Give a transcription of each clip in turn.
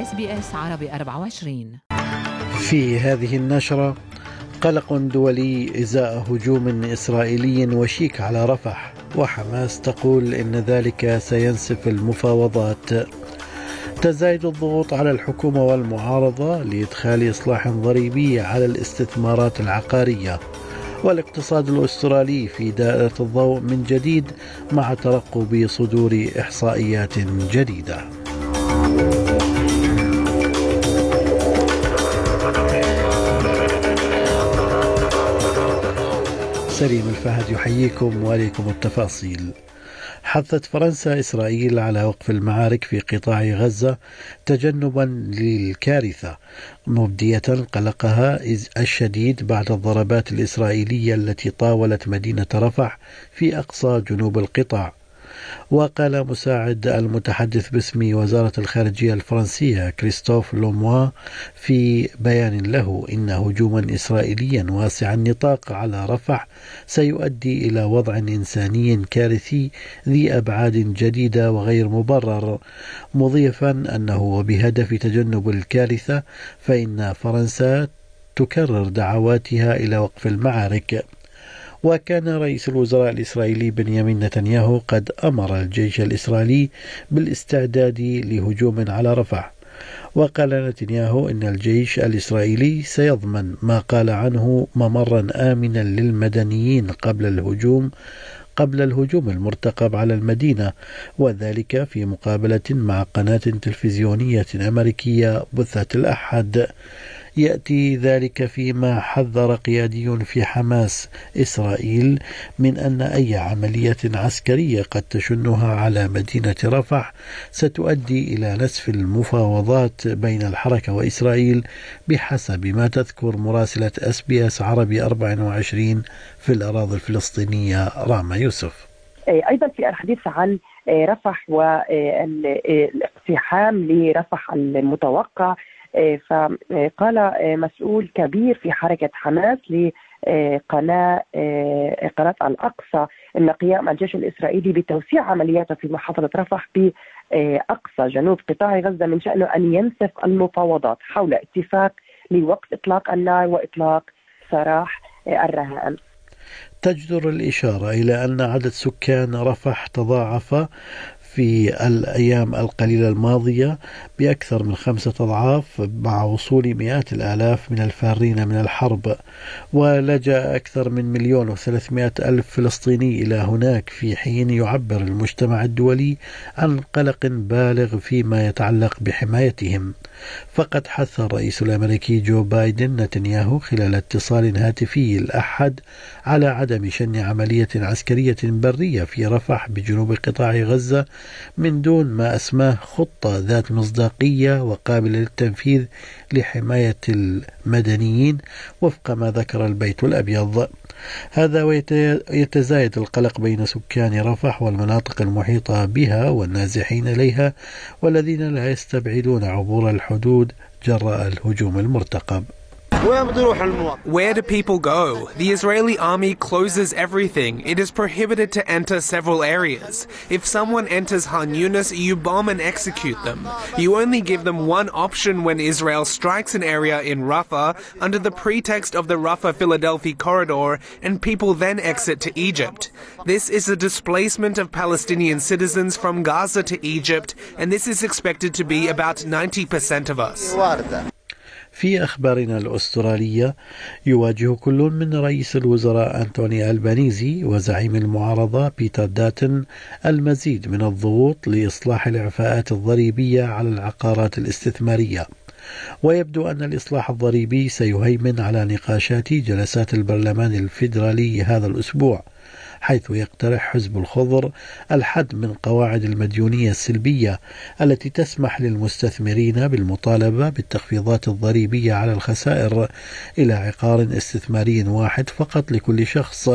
SBS عربي 24 في هذه النشرة قلق دولي إزاء هجوم إسرائيلي وشيك على رفح وحماس تقول إن ذلك سينسف المفاوضات. تزايد الضغوط على الحكومة والمعارضة لإدخال إصلاح ضريبي على الاستثمارات العقارية. والاقتصاد الأسترالي في دائرة الضوء من جديد مع ترقب صدور إحصائيات جديدة. سليم الفهد يحييكم وعليكم التفاصيل. حثت فرنسا إسرائيل على وقف المعارك في قطاع غزة تجنبا للكارثة مبدية قلقها الشديد بعد الضربات الإسرائيلية التي طاولت مدينة رفح في أقصى جنوب القطاع. وقال مساعد المتحدث باسم وزارة الخارجية الفرنسية كريستوف لوموا في بيان له إن هجوما إسرائيليا واسع النطاق على رفح سيؤدي إلى وضع إنساني كارثي ذي أبعاد جديدة وغير مبرر مضيفا أنه وبهدف تجنب الكارثة فإن فرنسا تكرر دعواتها إلى وقف المعارك. وكان رئيس الوزراء الإسرائيلي بنيامين نتنياهو قد أمر الجيش الإسرائيلي بالاستعداد لهجوم على رفح وقال نتنياهو إن الجيش الإسرائيلي سيضمن ما قال عنه ممرا آمنا للمدنيين قبل الهجوم قبل الهجوم المرتقب على المدينة وذلك في مقابلة مع قناة تلفزيونية أمريكية بثت الأحد. يأتي ذلك فيما حذر قيادي في حماس إسرائيل من أن أي عملية عسكرية قد تشنها على مدينة رفح ستؤدي إلى نسف المفاوضات بين الحركة وإسرائيل بحسب ما تذكر مراسلة أس بي إس عربي 24 في الأراضي الفلسطينية راما يوسف. أيضا في الحديث عن رفح والاقتحام لرفح المتوقع فقال مسؤول كبير في حركة حماس لقناة قناة الأقصى أن قيام الجيش الإسرائيلي بتوسيع عملياته في محافظة رفح بأقصى جنوب قطاع غزة من شأنه أن ينسف المفاوضات حول اتفاق لوقف إطلاق النار وإطلاق سراح الرهائن تجدر الإشارة إلى أن عدد سكان رفح تضاعف في الأيام القليلة الماضية بأكثر من خمسة أضعاف مع وصول مئات الآلاف من الفارين من الحرب ولجأ أكثر من مليون وثلاثمائة ألف فلسطيني إلى هناك في حين يعبر المجتمع الدولي عن قلق بالغ فيما يتعلق بحمايتهم. فقد حث الرئيس الأمريكي جو بايدن نتنياهو خلال اتصال هاتفي الأحد على عدم شن عملية عسكرية برية في رفح بجنوب قطاع غزة من دون ما أسماه خطة ذات مصداقية وقابلة للتنفيذ لحماية المدنيين وفق ما ذكر البيت الأبيض. هذا ويتزايد القلق بين سكان رفح والمناطق المحيطة بها والنازحين إليها والذين لا يستبعدون عبور الحدود جراء الهجوم المرتقب. Where do people go? The Israeli army closes everything. It is prohibited to enter several areas. If someone enters Han Yunis, you bomb and execute them. You only give them one option when Israel strikes an area in Rafah under the pretext of the Rafah Philadelphia corridor, and people then exit to Egypt. This is a displacement of Palestinian citizens from Gaza to Egypt, and this is expected to be about 90% of us. في أخبارنا الأسترالية يواجه كل من رئيس الوزراء أنتوني ألبانيزي وزعيم المعارضة بيتر داتن المزيد من الضغوط لإصلاح الإعفاءات الضريبية على العقارات الاستثمارية. ويبدو أن الإصلاح الضريبي سيهيمن على نقاشات جلسات البرلمان الفيدرالي هذا الأسبوع. حيث يقترح حزب الخضر الحد من قواعد المديونية السلبية التي تسمح للمستثمرين بالمطالبة بالتخفيضات الضريبية على الخسائر إلى عقار استثماري واحد فقط لكل شخص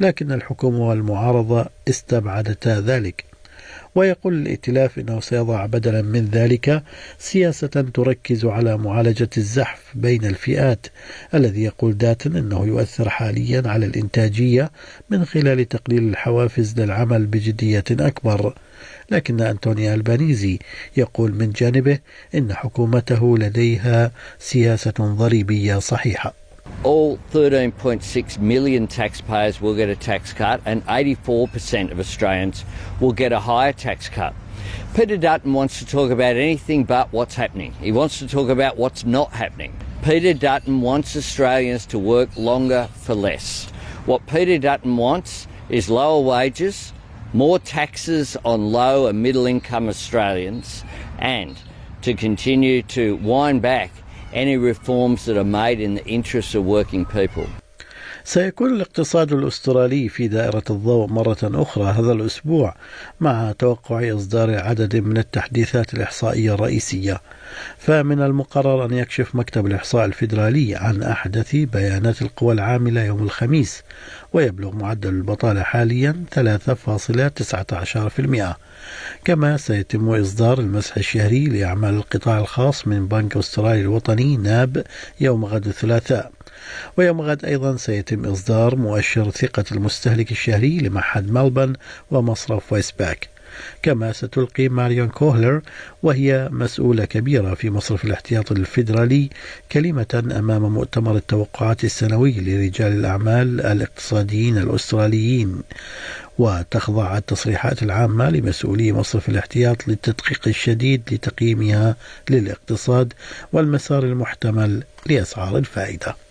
لكن الحكومة والمعارضة استبعدتا ذلك. ويقول الائتلاف إنه سيضع بدلا من ذلك سياسة تركز على معالجة الزحف بين الفئات الذي يقول داتن إنه يؤثر حاليا على الإنتاجية من خلال تقليل الحوافز للعمل بجدية أكبر. لكن أنتوني ألبانيزي يقول من جانبه إن حكومته لديها سياسة ضريبية صحيحة. All 13.6 million taxpayers will get a tax cut, and 84% of Australians will get a higher tax cut. Peter Dutton wants to talk about anything but what's happening. He wants to talk about what's not happening. Peter Dutton wants Australians to work longer for less. What Peter Dutton wants is lower wages, more taxes on low and middle income Australians, and to continue to wind back any reforms that are made in the interests of working people. سيكون الاقتصاد الأسترالي في دائرة الضوء مرة أخرى هذا الأسبوع مع توقع إصدار عدد من التحديثات الإحصائية الرئيسية. فمن المقرر أن يكشف مكتب الإحصاء الفيدرالي عن أحدث بيانات القوى العاملة يوم الخميس ويبلغ معدل البطالة حاليا 3.19% كما سيتم إصدار المسح الشهري لأعمال القطاع الخاص من بنك أسترالي الوطني ناب يوم غد الثلاثاء. ويوم غد أيضا سيتم إصدار مؤشر ثقة المستهلك الشهري لمعهد ملبن ومصرف ويسباك. كما ستلقي ماريون كوهلر وهي مسؤولة كبيرة في مصرف الاحتياط الفيدرالي كلمة أمام مؤتمر التوقعات السنوي لرجال الأعمال الاقتصاديين الأستراليين. وتخضع التصريحات العامة لمسؤولي مصرف الاحتياط للتدقيق الشديد لتقييمها للاقتصاد والمسار المحتمل لأسعار الفائدة.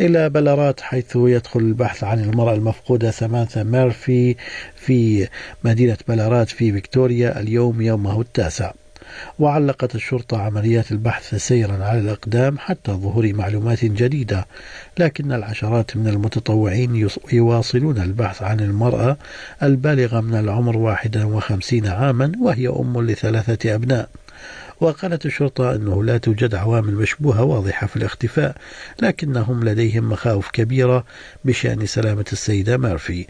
إلى بلارات حيث يدخل البحث عن المرأة المفقودة سامانثا ميرفي في مدينة بلارات في فيكتوريا اليوم يومه التاسع. وعلقت الشرطة عمليات البحث سيرا على الإقدام حتى ظهور معلومات جديدة لكن العشرات من المتطوعين يواصلون البحث عن المرأة البالغة من العمر 51 عاما وهي أم لثلاثة أبناء. وقالت الشرطة أنه لا توجد عوامل مشبوهة واضحة في الاختفاء لكنهم لديهم مخاوف كبيرة بشأن سلامة السيدة مارفي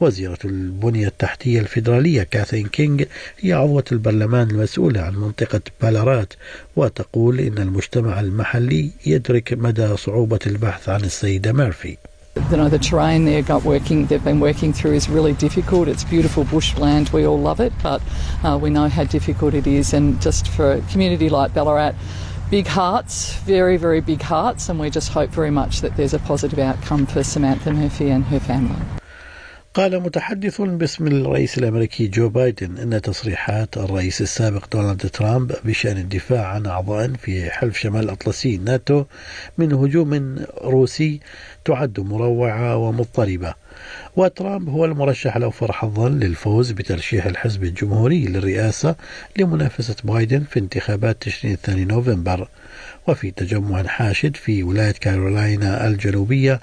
وزيرة البنية التحتية الفيدرالية كاثين كينغ هي عضوة البرلمان المسؤولة عن منطقة بالارات وتقول إن المجتمع المحلي يدرك مدى صعوبة البحث عن السيدة مارفي you know, the terrain there got working, they've been working through is really difficult. It's beautiful bushland, we all love it, but uh, we know how difficult it is. And just for a community like Ballarat, big hearts, very, very big hearts, and we just hope very much that there's a positive outcome for Samantha Murphy and her family. قال متحدث باسم الرئيس الأمريكي جو بايدن إن تصريحات الرئيس السابق دونالد ترامب بشأن الدفاع عن أعضاء في حلف شمال الاطلسي ناتو من هجوم روسي تعد مروعة ومضطربة. وترامب هو المرشح الأوفر حظا للفوز بترشيح الحزب الجمهوري للرئاسة لمنافسة بايدن في انتخابات تشرين الثاني نوفمبر. وفي تجمع حاشد في ولاية كارولاينا الجنوبية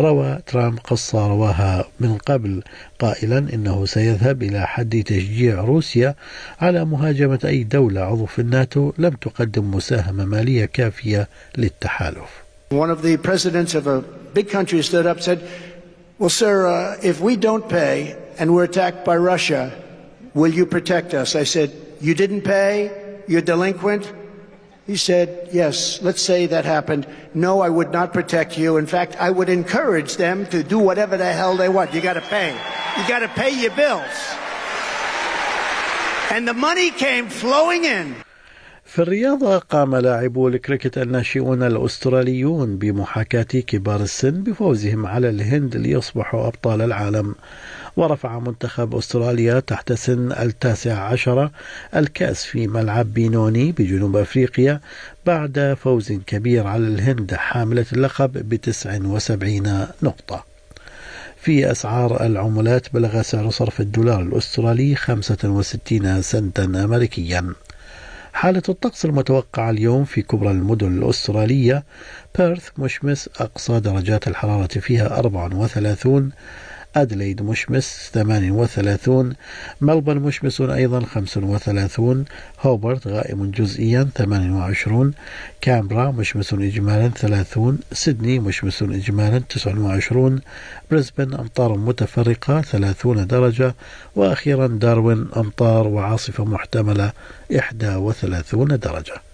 روى ترامب قصة رواها من قبل قائلا إنه سيذهب إلى حد تشجيع روسيا على مهاجمة أي دولة عضو في الناتو لم تقدم مساهمة مالية كافية للتحالف. One of the presidents of a big country stood up said, Well, sir, uh, if we don't pay and we're attacked by Russia, will you protect us? I said, You didn't pay? You're delinquent? He said, Yes, let's say that happened. No, I would not protect you. In fact, I would encourage them to do whatever the hell they want. You got to pay. You got to pay your bills. And the money came flowing in. في الرياضة قام لاعبو الكريكت الناشئون الأستراليون بمحاكاة كبار السن بفوزهم على الهند ليصبحوا أبطال العالم. ورفع منتخب أستراليا تحت سن التاسع عشر الكأس في ملعب بينوني بجنوب أفريقيا بعد فوز كبير على الهند حاملة اللقب بتسع وسبعين نقطة. في أسعار العملات بلغ سعر صرف الدولار الأسترالي 65 سنتا أمريكيا. حالة الطقس المتوقعة اليوم في كبرى المدن الأسترالية بيرث مشمس أقصى درجات الحرارة فيها 34 أدليد مشمس 38 ملبن مشمس أيضا 35 هوبرت غائم جزئيا 28 كامبرا مشمس إجمالا 30 سيدني مشمس إجمالا 29 بريسبن أمطار متفرقة 30 درجة وأخيرا داروين أمطار وعاصفة محتملة 31 درجة.